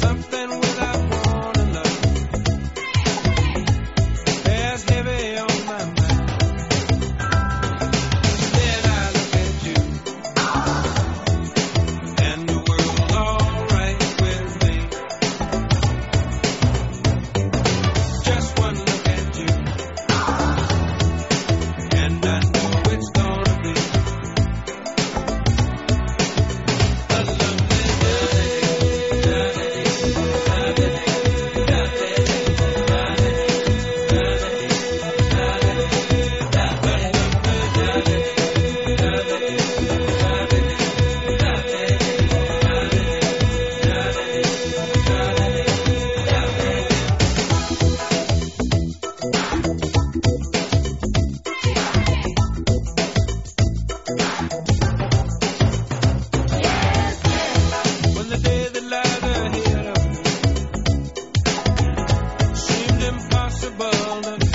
something untouchable.